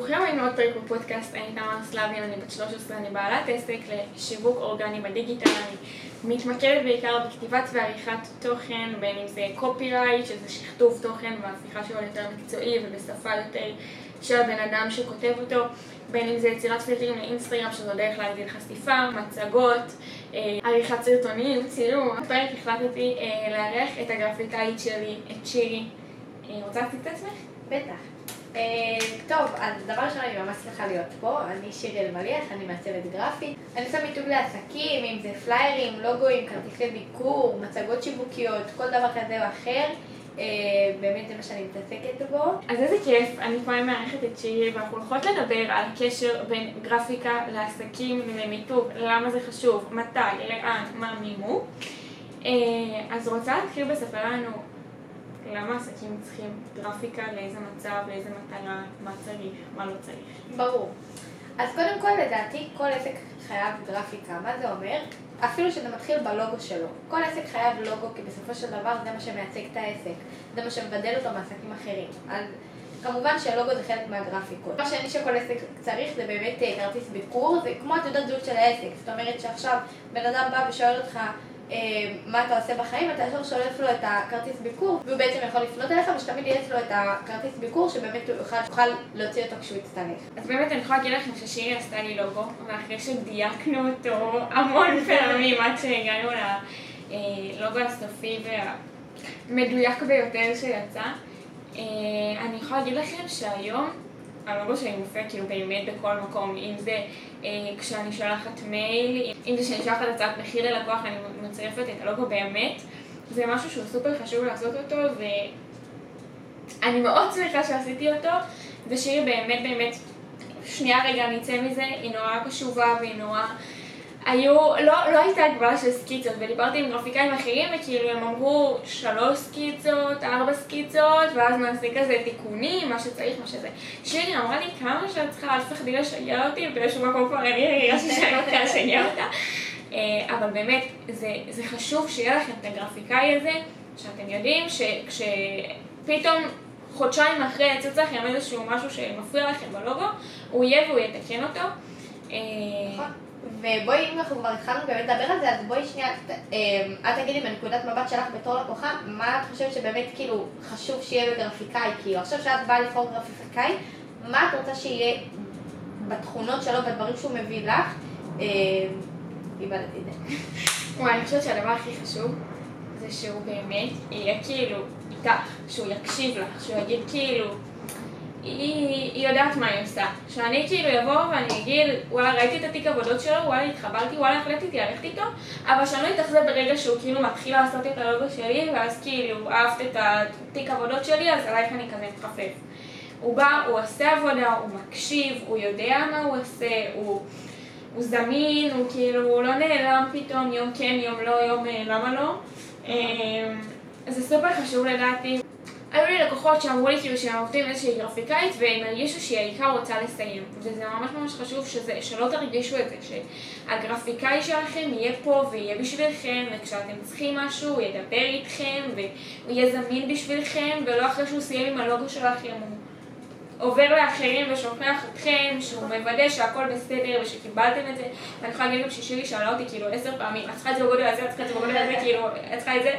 ברוכים הבאים לעוד פרק בפודקאסט, אני תמר סלבין, אני בת 13, אני בעלת עסק לשיווק אורגני בדיגיטל, אני מתמקדת בעיקר בכתיבת ועריכת תוכן, בין אם זה קופירייט, שזה שכתוב תוכן והפיכה שלו יותר מקצועי ובשפה יותר של הבן אדם שכותב אותו, בין אם זה יצירת פילטרים לאינסטגרם, שזו דרך להגדיל חשיפה, מצגות, אה, עריכת סרטונים, צילום. בפרק החלטתי אה, לארח את הגרפיקאית שלי, את שירי. אה, רוצה להציג את עצמך? בטח. אה, טוב, אז דבר ראשון אני ממש שמחה להיות פה, אני שירי אלמליח, אני מעצבת גרפית. אני עושה מיתוג לעסקים, אם זה פליירים, לוגוים, כרטיסי ביקור, מצגות שיווקיות, כל דבר כזה או אחר. אה, באמת זה מה שאני מתעסקת בו. אז איזה כיף, אני פה מארחת את שירי ואנחנו הולכות לדבר על הקשר בין גרפיקה לעסקים ולמיתוג, למה זה חשוב, מתי, לאן, מה, מי מו. אה, אז רוצה להתחיל בספר לנו למה עסקים צריכים גרפיקה, לאיזה מצב, לאיזה מטרה, מה צריך, מה לא צריך. ברור. אז קודם כל, לדעתי, כל עסק חייב גרפיקה. מה זה אומר? אפילו שזה מתחיל בלוגו שלו. כל עסק חייב לוגו, כי בסופו של דבר זה מה שמייצג את העסק. זה מה שמבדל אותו מעסקים אחרים. אז כמובן שלוגו זה חלק מהגרפיקות. מה שאני שכל עסק צריך זה באמת אה, כרטיס ביקור, זה כמו התעודת זהות של העסק. זאת אומרת שעכשיו בן אדם בא ושואל אותך מה אתה עושה בחיים, אתה ישר שולף לו את הכרטיס ביקור, והוא בעצם יכול לפנות אליך, ושתמיד יהיה אצלו את הכרטיס ביקור, שבאמת הוא יוכל, יוכל להוציא אותו כשהוא יצטרך. אז באמת אני יכולה להגיד לכם ששירי עשתה לי לוגו, ואחרי שדייקנו אותו המון פעמים עד שהגענו ללוגו הסופי והמדויק ביותר שיצא, אה, אני יכולה להגיד לכם שהיום הלוגו שלי מופיע כאילו באמת בכל מקום, אם זה אה, כשאני שולחת מייל, אם זה שאני שולחת הצעת מחיר ללקוח, אני מצרפת את הלוגו באמת. זה משהו שהוא סופר חשוב לעשות אותו, ואני מאוד שמחה שעשיתי אותו, ושירי באמת באמת, שנייה רגע אני אצא מזה, היא נורא קשובה והיא נורא... היו, לא, לא הייתה הגבלה של סקיצות, ודיברתי עם גרפיקאים אחרים, וכאילו הם אמרו שלוש סקיצות, ארבע סקיצות, ואז נעשה כזה תיקונים, מה שצריך, מה שזה. שירי אמרה לי כמה שאת צריכה, אל תפחדי לשגע אותי, ובאיזשהו מקום כבר אין לי הרגשתי שאני רוצה לשגע אותה. אה, אבל באמת, זה, זה חשוב שיהיה לכם את הגרפיקאי הזה, שאתם יודעים שכשפתאום חודשיים אחרי יצא לכם איזשהו משהו שמפריע לכם בלוגו, הוא יהיה והוא יתקן אותו. אה, נכון. ובואי, אם אנחנו כבר התחלנו באמת לדבר על זה, אז בואי שנייה, אה, את תגידי בנקודת מבט שלך בתור לקוחה, מה את חושבת שבאמת כאילו חשוב שיהיה בגרפיקאי? כאילו עכשיו שאת באה לבחור גרפיקאי, מה את רוצה שיהיה בתכונות שלו, בדברים שהוא מביא לך? אה, איבדתי את זה. וואי, אני חושבת שהדבר הכי חשוב זה שהוא באמת יהיה כאילו איתך, שהוא יקשיב לך, שהוא יגיד כאילו... היא, היא יודעת מה היא עושה. שאני כאילו אבוא ואני אגיד, וואלה ראיתי את התיק עבודות שלו, וואלה התחברתי, וואלה החלטתי ללכת איתו, אבל שאני לא אתאכזב ברגע שהוא כאילו מתחיל לעשות את הלוגו שלי, ואז כאילו אהבת את התיק עבודות שלי, אז עלייך אני כזה מתחפף. הוא בא, הוא עושה עבודה, הוא מקשיב, הוא יודע מה הוא עושה, הוא, הוא זמין, הוא כאילו, הוא לא נעלם פתאום, יום כן, יום לא, יום אה, למה לא. אמ, זה סופר חשוב לדעתי. היו לי לקוחות שאמרו לי כאילו שהם עובדים איזושהי גרפיקאית והם הרגישו שהיא העיקר רוצה לסיים. וזה ממש ממש חשוב שזה, שלא תרגישו את זה שהגרפיקאי שלכם יהיה פה ויהיה בשבילכם וכשאתם צריכים משהו הוא ידבר איתכם והוא יהיה זמין בשבילכם ולא אחרי שהוא סיים עם הלוגו שלכם הוא עובר לאחרים ושוכח אתכם שהוא מוודא שהכל בסדר ושקיבלתם את זה. ואני יכולה להגיד גם ששירי שאלה אותי כאילו עשר פעמים את צריכה את זה בגודל הזה, את צריכה את זה בגודל הזה, כאילו את צריכה את זה?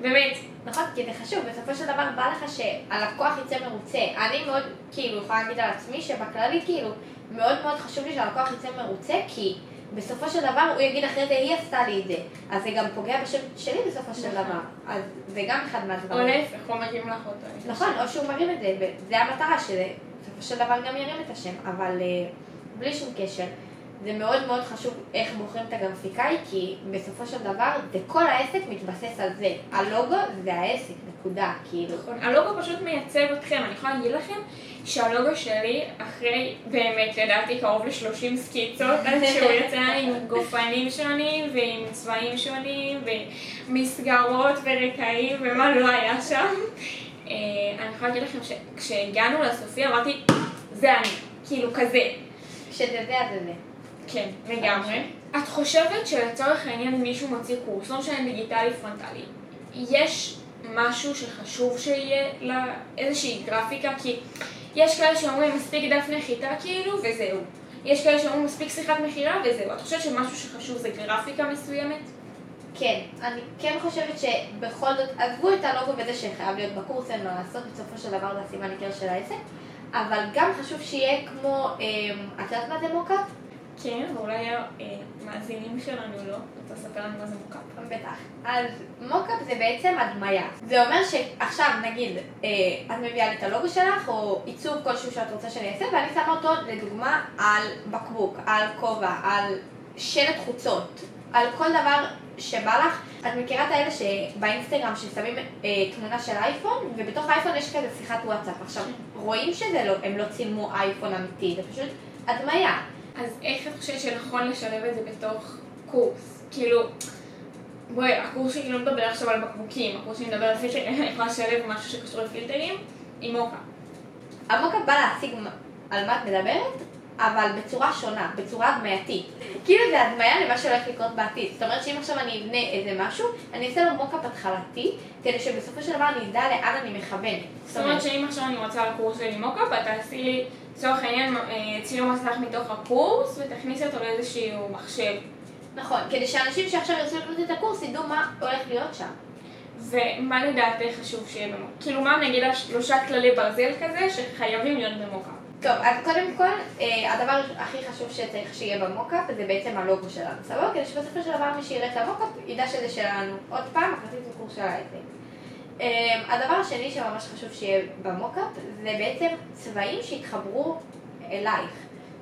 באמת נכון, כי זה חשוב, בסופו של דבר בא לך שהלקוח יצא מרוצה. אני מאוד, כאילו, יכולה להגיד על עצמי שבכללי, כאילו, מאוד מאוד חשוב לי שהלקוח יצא מרוצה, כי בסופו של דבר הוא יגיד אחרי זה, היא עשתה לי את זה. אז זה גם פוגע בשם שלי בסופו של נכון. דבר. אז זה גם אחד מהדברים. או להפך, הוא מרים לך אותו. נכון, או שהוא מרים את זה, וזה המטרה שזה, בסופו של דבר גם ירים את השם, אבל אה, בלי שום קשר. זה מאוד מאוד חשוב איך בוחרים את הגרפיקאי, כי בסופו של דבר זה כל העסק מתבסס על זה. הלוגו זה העסק, נקודה, כאילו. נכון, הלוגו פשוט מייצג אתכם. אני יכולה להגיד לכם שהלוגו שלי, אחרי באמת, לדעתי, קרוב ל-30 סקיצות, עד שהוא יצא עם גופנים שונים, ועם צבעים שונים, ומסגרות ורקעים, ומה לא היה שם. אה, אני יכולה להגיד לכם שכשהגענו לסופי אמרתי, זה אני, כאילו כזה. כשזה זה, אז זה. כן, לגמרי. את חושבת שלצורך העניין מישהו מוציא קורס, לא משנה דיגיטלי פרונטלי, יש משהו שחשוב שיהיה לה איזושהי גרפיקה? כי יש כאלה שאומרים מספיק דף נחיתה כאילו, וזהו. יש כאלה שאומרים מספיק שיחת מכירה, וזהו. את חושבת שמשהו שחשוב זה גרפיקה מסוימת? כן, אני כן חושבת שבכל זאת, עזבו את הלוגו וזה שחייב להיות בקורס, אין מה לעשות, בסופו של דבר זה הסימן עיקר של העסק, אבל גם חשוב שיהיה כמו, אה, את יודעת מה זה מוקאפ? כן, ואולי המאזינים שלנו לא. רוצה לספר לנו מה זה מוקאפ? בטח. אז מוקאפ זה בעצם הדמיה. זה אומר שעכשיו, נגיד, אה, את מביאה לי את הלוגו שלך, או עיצוב כלשהו שאת רוצה שאני אעשה, ואני שמה אותו, לדוגמה, על בקבוק, על כובע, על שלט חוצות, על כל דבר שבא לך. את מכירה את האלה שבאינסטגרם ששמים אה, תמונה של אייפון, ובתוך האייפון יש כזה שיחת וואטסאפ. עכשיו, רואים שזה לא, הם לא צילמו אייפון אמיתי, זה פשוט הדמיה. אז איך את חושבת שנכון לשלב את זה בתוך קורס? כאילו, בואי, הקורס שלי לא מדבר עכשיו על בקבוקים, הקורס שלי מדבר על פילטרים, אני יכולה לשלב משהו שקשור לפילטרים עם מוקה. המוקה בא להציג על מה את מדברת, אבל בצורה שונה, בצורה הדמייתית. כאילו זה הדמיה למה שהולך לקרות בעתיד. זאת אומרת שאם עכשיו אני אבנה איזה משהו, אני אעשה לו מוקאפ התחלתי, כדי שבסופו של דבר אני אדע לאן אני מכוונת. זאת אומרת שאם עכשיו אני רוצה לקורס שלי מוקאפ, את תעשי לי, לצורך העניין, אה, צילום מסך מתוך הקורס, ותכניסי אותו לאיזשהו מחשב. נכון, כדי שאנשים שעכשיו ירצו לקנות את הקורס ידעו מה הולך להיות שם. ומה לדעתך חשוב שיהיה במוקאפ? כאילו מה נגיד השלושה כללי ברזל כזה שחייבים להיות במוקאפ? טוב, אז קודם כל, אה, הדבר הכי חשוב שצריך שיהיה במוקאפ זה בעצם הלוגו שלנו, סבבה? כדי שבסופו של דבר מי שיראה את המוקאפ ידע שזה שלנו. עוד פעם, הכרטיס בקורס של העסק. אה, הדבר השני שממש חשוב שיהיה במוקאפ זה בעצם צבעים שיתחברו אלייך.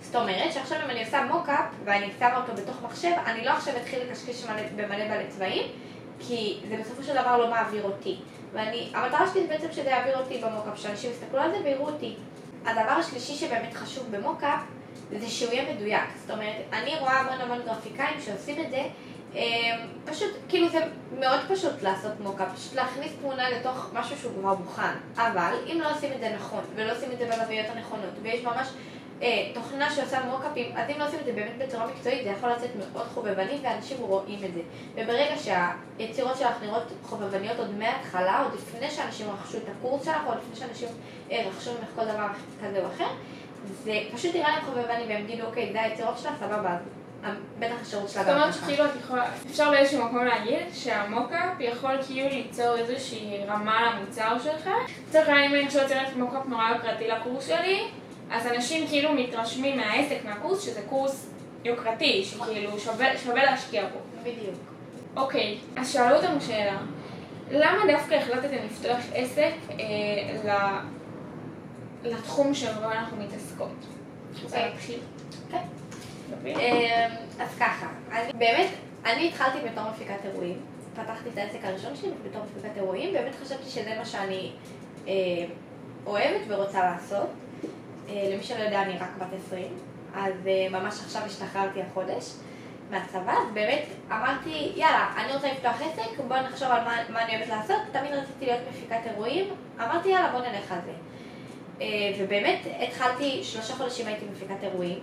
זאת אומרת שעכשיו אם אני עושה מוקאפ ואני שמה אותו בתוך מחשב, אני לא עכשיו אתחיל לקשקש במלא מלא צבעים, כי זה בסופו של דבר לא מעביר אותי. ואני, המטרה שלי זה בעצם שזה יעביר אותי במוקאפ, שאנשים יסתכלו על זה ויראו אותי. הדבר השלישי שבאמת חשוב במוקאפ, זה שהוא יהיה מדויק. זאת אומרת, אני רואה המון המון גרפיקאים שעושים את זה, אמ, פשוט, כאילו זה מאוד פשוט לעשות מוקאפ, פשוט להכניס תמונה לתוך משהו שהוא כבר מוכן. אבל אם לא עושים את זה נכון, ולא עושים את זה בלוויות הנכונות, ויש ממש אה, תוכנה שעושה מוקאפים, אז אם לא עושים את זה באמת בצורה מקצועית, זה יכול לצאת מאוד חובבני ואנשים רואים את זה. וברגע שהיצירות שלך נראות חובבניות עוד מההתחלה, עוד לפני שאנשים רכשו את הקורס שלך, או לפני שאנשים אה, רכשו ממך כל דבר כזה או אחר, זה פשוט נראה להם חובבני והם יגידו, אוקיי, זה היצירות שלך, סבבה, בטח השירות שלה גם. זאת אומרת שכאילו את יכולה, אפשר באיזשהו מקום להגיד שהמוקאפ יכול כאילו ליצור איזושהי רמה למוצר שלך. לצורך העניין אם אני עכשיו יוצרת מוקאפ נורא יוקרתי לקורס שלי, אז אנשים כאילו מתרשמים מהעסק, מהקורס, שזה קורס יוקרתי, שכאילו שווה, שווה להשקיע בו. בדיוק. אוקיי, אז שאלו אותנו שאלה, למה דווקא החלטתם לפתוח עסק אה, לתחום שבו אנחנו מתעסקות? רוצה אוקיי. אמ, אז ככה, אני באמת, אני התחלתי בתור מפיקת אירועים. פתחתי את העסק הראשון שלי בתור מפיקת אירועים, באמת חשבתי שזה מה שאני אה, אוהבת ורוצה לעשות. אה, למי שלא יודע, אני רק בת 20, אז אה, ממש עכשיו השתחררתי החודש מהצבא, אז באמת אמרתי, יאללה, אני רוצה לפתוח עסק, בוא נחשוב על מה, מה אני אוהבת לעשות, תמיד רציתי להיות מפיקת אירועים, אמרתי יאללה, בוא נלך על זה. ובאמת התחלתי, שלושה חודשים הייתי מפיקת אירועים,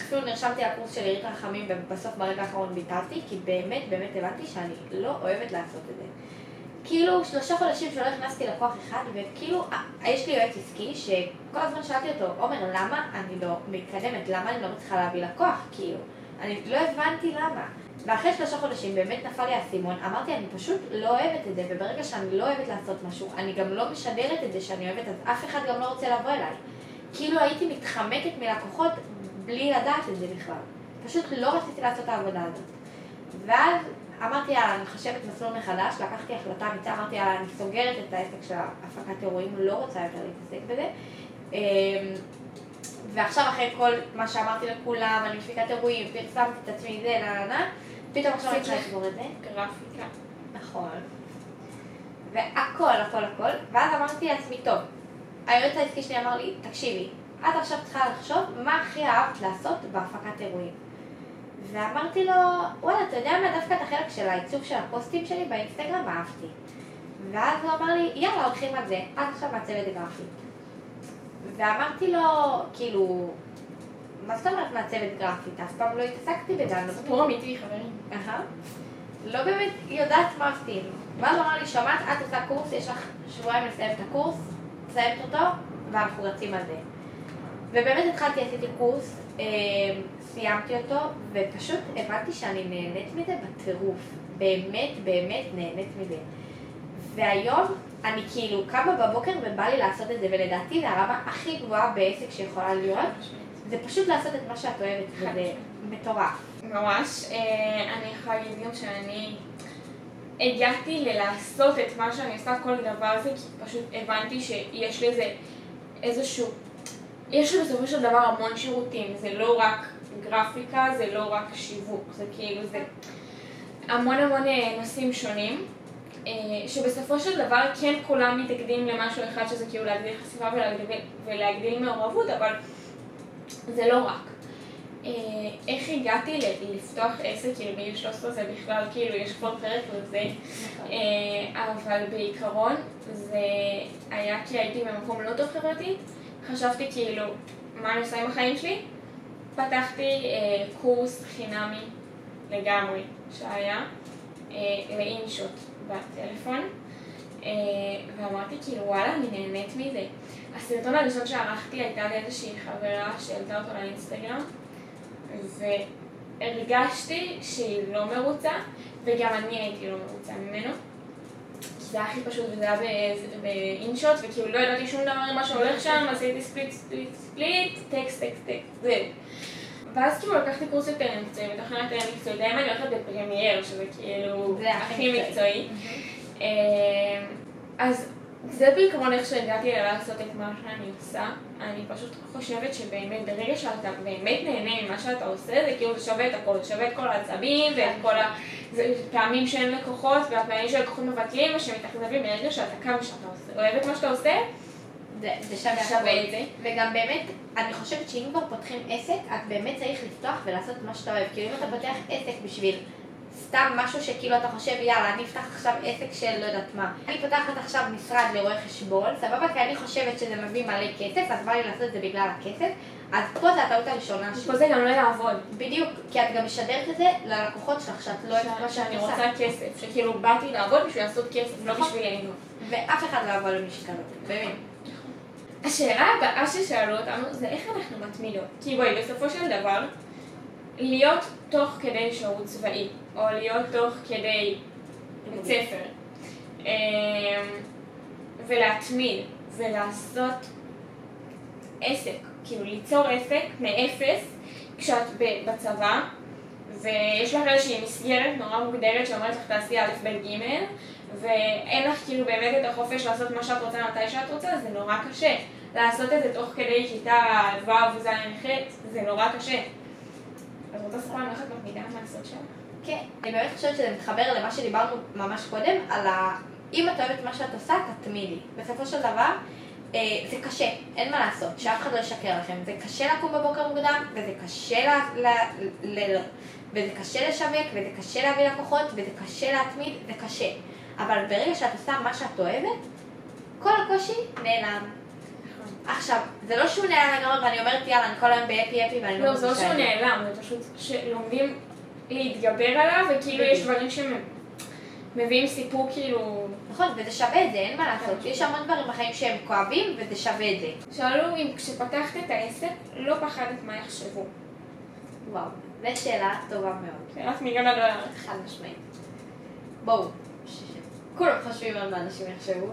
אפילו נרשמתי לקורס של עירית רחמים ובסוף ברגע האחרון ביטלתי, כי באמת באמת הבנתי שאני לא אוהבת לעשות את זה. כאילו שלושה חודשים שלא הכנסתי לקוח אחד, וכאילו, יש לי יועץ עסקי שכל הזמן שאלתי אותו, עומר, למה אני לא מתקדמת? למה אני לא מצליחה להביא לקוח? כאילו, אני לא הבנתי למה. ואחרי שלושה חודשים באמת נפל לי האסימון, אמרתי, אני פשוט לא אוהבת את זה, וברגע שאני לא אוהבת לעשות משהו, אני גם לא משדרת את זה שאני אוהבת, אז אף אחד גם לא רוצה לבוא אליי. כאילו הייתי מתחמקת מלקוחות בלי לדעת את זה בכלל. פשוט לא רציתי לעשות את העבודה הזאת. ואז אמרתי, יאללה, אני חושבת מסלול מחדש, לקחתי החלטה אמיצה, אמרתי, יאללה, אני סוגרת את העסק של הפקת אירועים, לא רוצה יותר להתעסק בזה. אמ, ועכשיו אחרי כל מה שאמרתי לכולם, אני מפיקת אירועים, פרסמתי את עצמי, זה, נה נה נה, פתאום עכשיו אני צריכה לסגור את זה. גרפיקה. נכון. והכל, הכל, הכל, ואז אמרתי לעצמי, טוב, היועץ העסקי שלי אמר לי, תקשיבי, את עכשיו צריכה לחשוב מה הכי אהבת לעשות בהפקת אירועים. ואמרתי לו, וואלה, אתה יודע מה, דווקא את החלק של העיצוב של הפוסטים שלי באינסטגרם אהבתי. ואז הוא אמר לי, יאללה, הולכים על זה, עד עכשיו מעצבת גרפית. ואמרתי לו, כאילו, מה זאת אומרת מעצבת גרפית? אף פעם לא התעסקתי בזה, אני לא סיפור אמיתי, חברים. לא באמת יודעת מה עושים. ואז הוא אמר לי, שומעת, את עושה קורס, יש לך שבועיים לסיים את הקורס, מסיימת אותו, ואנחנו רצים על זה. ובאמת התחלתי, עשיתי קורס, אה, סיימתי אותו, ופשוט הבנתי שאני נהנית מזה בטירוף. באמת, באמת נהנית מזה. והיום אני כאילו קמה בבוקר ובא לי לעשות את זה, ולדעתי זה הרמה הכי גבוהה בעסק שיכולה להיות. זה פשוט לעשות את מה שאת אוהבת, וזה מטורף. ממש. אה, אני יכולה להגיד גם שאני הגעתי ללעשות את מה שאני עושה כל דבר הזה, כי פשוט הבנתי שיש לזה איזשהו... יש בסופו של דבר המון שירותים, זה לא רק גרפיקה, זה לא רק שיווק, זה כאילו, זה המון המון אה, נושאים שונים. אה, שבסופו של דבר כן כולם מתאגדים למשהו אחד שזה כאילו להגדיל חשיפה ולהגדיל, ולהגדיל מעורבות, אבל זה לא רק. אה, איך הגעתי לפתוח עסק, כאילו בגיל 13 זה בכלל, כאילו יש כבר פרק לזה, אבל בעיקרון זה היה כי הייתי במקום לא טוב חברתית, חשבתי כאילו, מה אני עושה עם החיים שלי? פתחתי קורס חינמי לגמרי שהיה לאינשוט. בטלפון, אה, ואמרתי כאילו וואלה, אני נהנית מזה. הסרטון הראשון שערכתי הייתה לי איזושהי חברה שהעלתה אותו לאינסטגרם, והרגשתי שהיא לא מרוצה, וגם אני הייתי לא מרוצה ממנו. זה היה הכי פשוט וזה היה ב InShot, וכאילו לא ידעתי שום דבר ממה שהולך שם, עשיתי split, split, split, טקסט, טקסט, טקסט, זהו. ואז כאילו לקחתי קורס יותר מקצועי, בתוכנית יותר מקצועי, די אני הולכת ב Premiere, שזה כאילו הכי מקצועי. אמ, אז זה בעיקרון איך שהגעתי לעשות את מה שאני עושה. אני פשוט חושבת שבאמת, ברגע שאתה באמת נהנה ממה שאתה עושה, זה כאילו זה שווה את הכל, זה שווה את כל העצבים ואת כל הפעמים שאין לקוחות, והפעמים שהלקוחות מבטלים ושמתאכזבים, ברגע שאתה כמה שאתה עושה, אוהב את מה שאתה עושה, זה, זה שווה, שווה את זה. וגם באמת, אני חושבת שאם כבר פותחים עסק, את באמת צריך לפתוח ולעשות מה שאתה אוהב. כאילו אם אתה פותח עסק בשביל סתם משהו שכאילו אתה חושב, יאללה, אני אפתח עכשיו עסק של לא יודעת מה. אני פותחת עכשיו משרד לרואי חשבון, סבבה, כי אני חושבת שזה מביא מלא כסף, אז בא לי לעשות את זה בגלל הכסף. אז פה זה הטעות הראשונה שלי. פה זה גם לא יעבוד. בדיוק, כי את גם משדרת את זה ללקוחות שלך, שאת לא יודעת מה שאני רוצה כסף, שכאילו באתי לעבוד בשביל לעשות כסף, לא נכון. בשביל ליהנות. ואף אחד לא יבוא למשקלות, באמת. השאלה הבאה ששאלו אותנו זה איך אנחנו מתמידות. כי בואי, בסופו של דבר, להיות תוך כדי שירות צבאי, או להיות תוך כדי בית ספר, אמ, ולהתמיד, ולעשות עסק, כאילו ליצור עסק מאפס כשאת בצבא, ויש לך איזושהי מסגרת נורא מוגדרת שאומרת לך תעשי א', ב', ג', ואין לך כאילו באמת את החופש לעשות מה שאת רוצה מתי שאת רוצה, זה נורא קשה. לעשות את זה תוך כדי כיתה ו' וז' ח', זה נורא קשה. אז לספר לנו איך את מתמידה מהסוד שלך? כן, אני באמת חושבת שזה מתחבר למה שדיברנו ממש קודם, על ה... אם את אוהבת מה שאת עושה, תתמידי. בסופו של דבר, אה, זה קשה, אין מה לעשות, שאף אחד לא ישקר לכם. זה קשה לקום בבוקר מוקדם, וזה קשה ל... ל... ל... וזה קשה לשווק, וזה קשה להביא לקוחות, וזה קשה להתמיד, זה קשה. אבל ברגע שאת עושה מה שאת אוהבת, כל הקושי נעלם. עכשיו, זה לא שהוא נעלם לגמרי ואני אומרת יאללה, אני כל היום בהפי הפי ואני לא לא, זה לא שהוא נעלם, זה פשוט שלומדים להתגבר עליו, וכאילו יש דברים שמביאים סיפור כאילו... נכון, וזה שווה את זה, אין מה לעשות. יש המון דברים בחיים שהם כואבים, וזה שווה את זה. שאלו אם כשפתחת את העסק, לא פחדת מה יחשבו. וואו, זו שאלה טובה מאוד. שאלת מיליון הדולר. חד משמעית. בואו, כולם חושבים על מה אנשים יחשבו.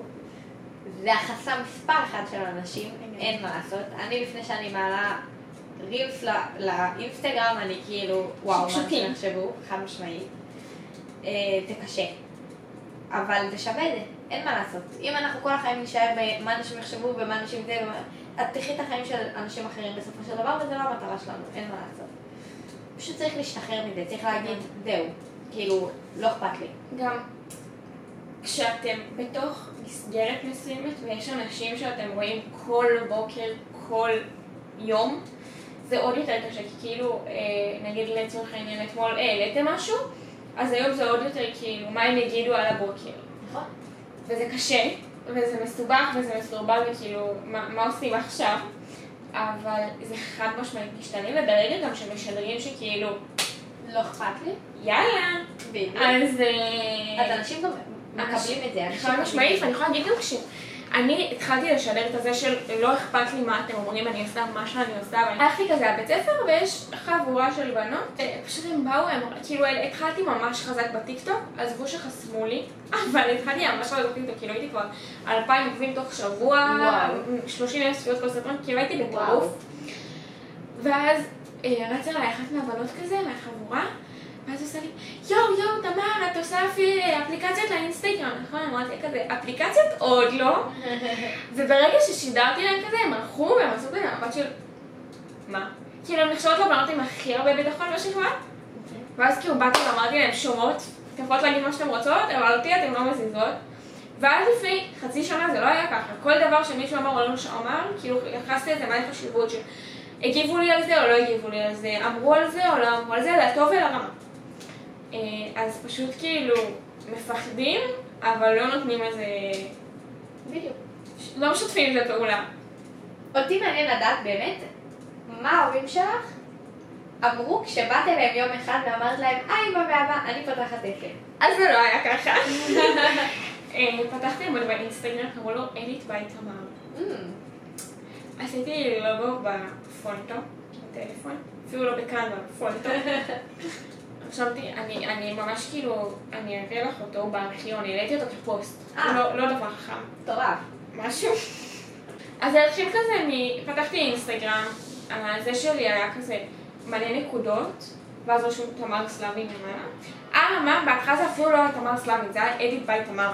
זה החסם מספר אחד של אנשים, אין מה לעשות. אני לפני שאני מעלה רילס לאינסטגרם, אני כאילו, וואו, מה אנשים יחשבו, חד משמעית. אה, זה קשה. אבל זה שווה את זה, אין מה לעשות. אם אנחנו כל החיים נשאר במה אנשים יחשבו ומה אנשים זה, את תחי את החיים של אנשים אחרים בסופו של דבר, וזה לא המטרה שלנו, אין מה לעשות. פשוט צריך להשתחרר מזה, צריך להגיד, זהו, כאילו, לא אכפת לי. גם כשאתם בתוך מסגרת מסוימת ויש אנשים שאתם רואים כל בוקר, כל יום, זה עוד יותר קשה, כי כאילו, אה, נגיד לצורך העניין אתמול אה, העליתם משהו, אז היום זה עוד יותר כאילו, מה הם יגידו על הבוקר. נכון. וזה קשה, וזה מסובך וזה מסורבל, וכאילו, מה, מה עושים עכשיו? אבל זה חד משמעית משתנה, וברגע גם שמשדרים שכאילו... לא אכפת לי. יאללה. בדיוק. אז... אה, אז אנשים גם מקבלים את זה. חד משמעית, ואני יכולה להגיד גם כש... אני התחלתי לשדר את הזה של לא אכפת לי מה אתם אומרים, אני עושה מה שאני עושה, הלכתי כזה לבית ספר ויש חבורה של בנות, פשוט הם באו, הם, כאילו התחלתי ממש חזק בטיקטוק, עזבו שחסמו לי, אבל התחלתי ממש חזק בטיקטוק, כאילו הייתי כבר אלפיים עוקבים תוך שבוע, 30 אלף צפיות כל סרטון, כאילו הייתי בטירוף, ואז אה, רצה אליי אחת מהבנות כזה, מהחבורה, ואז עושה לי, יואו, יואו, תמר, את עושה אפליקציות לאינסטגרם, נכון? אמרתי כזה, אפליקציות עוד לא. וברגע ששידרתי להם כזה, הם הלכו והם עשו כזה מבט של... מה? כאילו, הן נחשבות לבנות עם הכי הרבה ביטחון בשכבה. ואז כאילו באתי ואמרתי להם, שומעות, אתם יכולות להגיד מה שאתם רוצות, אבל אותי אתם לא מזיזות. ואז לפני חצי שנה זה לא היה ככה. כל דבר שמישהו אמר או לא אמר, כאילו, יחסתי לזה מה החשיבות של... הגיבו לי על זה או לא הגיבו לי על זה, אמרו על זה או לא אמרו על זה, לטוב ולרמה. אה, אז פשוט כאילו מפחדים, אבל לא נותנים לזה... בדיוק. לא משתפים את הפעולה. אותי מעניין לדעת באמת, מה ההורים שלך אמרו כשבאת אליהם יום אחד ואמרת להם, היי אמא ואבא, אני פותחת עסק. אז זה לא היה ככה. אה, פתחתי עמוד באינסטגרם, קראו לו אליט בית תמר. עשיתי לוגו בפונטו, בטלפון, אפילו לא בקנבה, בפונטו. חשבתי, אני, אני ממש כאילו, אני אראה לך אותו בארכיון, העליתי אותו כפוסט, אה. לא, לא דבר חכם, מטורף. משהו. אז זה התחיל כזה, מ... פתחתי אינסטגרם, הזה שלי היה כזה מלא נקודות, ואז רשום תמר סלאבי ממנה. אממה, בהתחלה זה אפילו לא היה תמר סלאבי, זה היה edit by Tamar.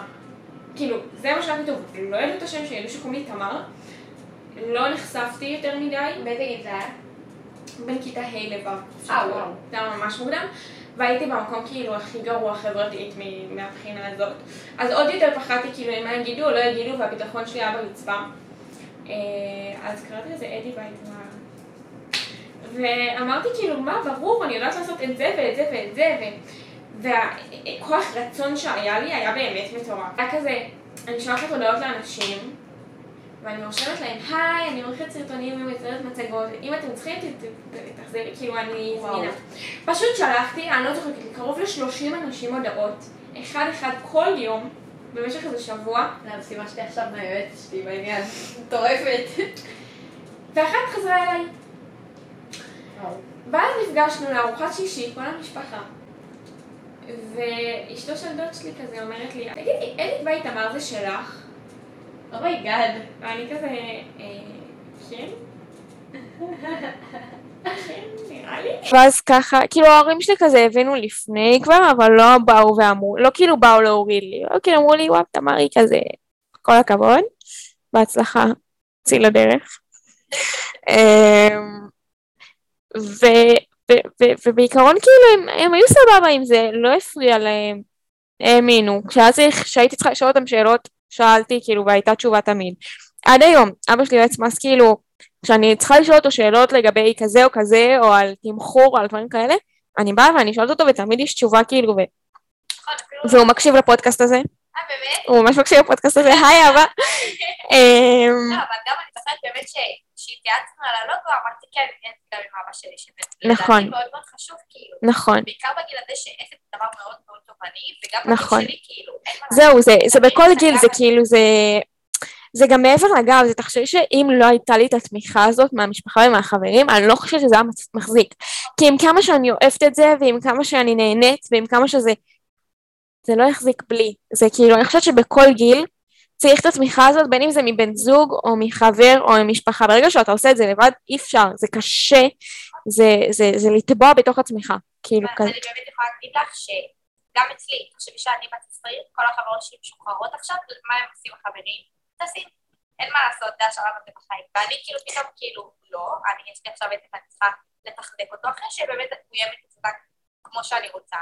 כאילו, זה מה שהיה כתוב, לא ידעו את השם שלי, ידעו שקוראים לי תמר. לא נחשפתי יותר מדי, באיזה גיל זה היה? בין כיתה ה' לו'. אה, וואו. זה היה ממש מוקדם. והייתי במקום כאילו הכי גרוע חברתית מהבחינה הזאת. אז עוד יותר פחדתי כאילו אם מה יגידו או לא יגידו והביטחון שלי היה ברצפה. אה, אז קראתי לזה אדי בייטמר. ואמרתי כאילו מה ברור אני יודעת לעשות את זה ואת זה ואת זה ו... והכוח רצון שהיה לי היה באמת מטורף. היה כזה, אני שולחת הודעות לאנשים ואני רושמת להם, היי, אני עורכת סרטונים ומייצרת מצגות, אם אתם צריכים, ת- ת- ת- תחזרי, כאילו, אני. זמינה. פשוט שלחתי, אני לא זוכרת, קרוב ל-30 אנשים הודעות, אחד אחד כל יום, במשך איזה שבוע, זה המשימה שלי עכשיו מהיועצת שלי בעניין. מטורפת. ואחת חזרה אליי. ואז נפגשנו לארוחת שישי, כל המשפחה. ואשתו של דוד שלי כזה אומרת לי, תגידי, edit by Tamar זה שלך? oh my god. ואני כזה, כן? לי. ואז ככה, כאילו ההורים שלי כזה הבינו לפני כבר, אבל לא באו ואמרו, לא כאילו באו להוריד לי, לא כאילו אמרו לי, וואו, תמרי כזה, כל הכבוד, בהצלחה, צאי לדרך. ו- ו- ו- ובעיקרון כאילו הם, הם היו סבבה עם זה, לא הפריע להם, האמינו. כשהיה צריך, כשהייתי צריכה לשאול אותם שאלות, שאלתי כאילו והייתה תשובה תמיד. עד היום, אבא שלי יועץ מס כאילו, כשאני צריכה לשאול אותו שאלות לגבי כזה או כזה, או על תמחור או על דברים כאלה, אני באה ואני שואלת אותו ותמיד יש תשובה כאילו, ו... נכון. והוא מקשיב לפודקאסט הזה, אה, באמת? הוא ממש מקשיב לפודקאסט הזה, היי אבא. אמ, לא, אבל גם אני זוכרת באמת ש- שהתייעצנו על הלוגו, אמרתי כן, כן, גם עם אבא שלי, שבאמת נכון. מאוד מאוד חשוב, כאילו, נכון. בעיקר בגיל הזה שעסק זה דבר מאוד מאוד תובעני, וגם נכון. בגיל שלי, כאילו, אין מה זהו, זה, זה אני בכל גיל, זה כאילו, זה... זה גם מעבר לגב, זה תחשבי שאם לא הייתה לי את התמיכה הזאת מהמשפחה ומהחברים, אני לא חושבת שזה היה מחזיק. כי עם כמה שאני אוהבת את זה, ועם כמה שאני נהנית, ועם כמה שזה... זה לא יחזיק בלי. זה כאילו, אני חושבת שבכל גיל צריך את התמיכה הזאת, בין אם זה מבן זוג, או מחבר, או ממשפחה. ברגע שאתה עושה את זה לבד, אי אפשר, זה קשה, זה, זה, זה לטבוע בתוך עצמך. כאילו, כזה. אני באמת יכולה להגיד לך שגם אצלי, תחשבי שאני בת 20, כל החברות שלי משוחררות עכשיו, מה הם עושים החברים? טסים. אין מה לעשות, זה השלב הזה בחיים. ואני כאילו פתאום כאילו, לא, אני יש לי עכשיו את אני צריכה לתחזק אותו, אחרי שבאמת יהיה מתוחזק כמו שאני רוצה,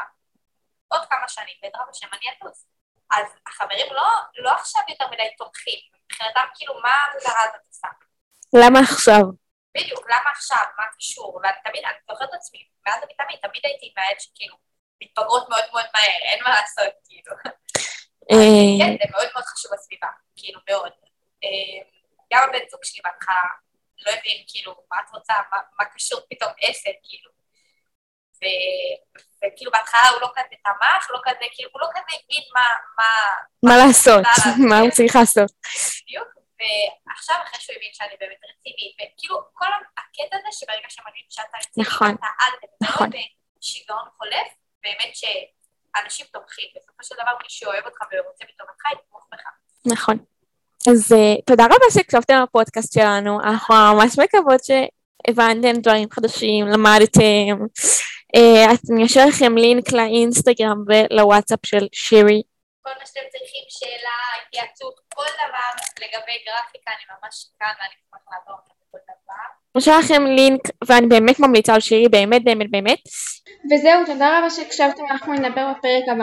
עוד כמה שנים, בעזרת השם אני אטוס. אז החברים לא, לא עכשיו יותר מדי תומכים, מבחינתם כאילו מה המטרה הזאת עושה? למה עכשיו? בדיוק, למה עכשיו? מה קשור? ואני תמיד, אני זוכרת את עצמי, מאז ומתמיד, תמיד הייתי מהאלה שכאילו מתבגרות מאוד מאוד מהר, אין מה לעשות, כאילו. אה, כן, זה מאוד מאוד חשוב בסביבה, כאילו, מאוד. אה, גם הבן זוג שלי בהתחלה לא הבין, כאילו, מה את רוצה, מה, מה קשור פתאום עסק, כאילו. וכאילו בהתחלה הוא לא כזה תמך, לא כזה, כאילו הוא לא כזה הבין מה... מה, מה לעשות, מה הוא צריך לעשות. בדיוק, ועכשיו אחרי שהוא הבין שאני באמת רצינית, וכאילו כל הקטע הזה שברגע שמראים שאתה רצינית, נכון, אתה על זה, נכון. שיגעון חולף, באמת שאנשים תומכים, בסופו של דבר מי שאוהב אותך ורוצה בטובתך, יתמוך בך. נכון. אז uh, תודה רבה שהקשבתם לפודקאסט שלנו, אנחנו ממש מקוות שהבנתם דברים חדשים, למדתם. Uh, אני אשאיר לכם לינק לאינסטגרם ולוואטסאפ של שירי. כל מה שאתם צריכים, שאלה, התייעצות, כל דבר לגבי גרפיקה, אני ממש כאן ואני אשמח דבר. אני אשאיר לכם לינק ואני באמת ממליצה על שירי, באמת באמת באמת. וזהו, תודה רבה שהקשבתם, אנחנו נדבר בפרק הבא.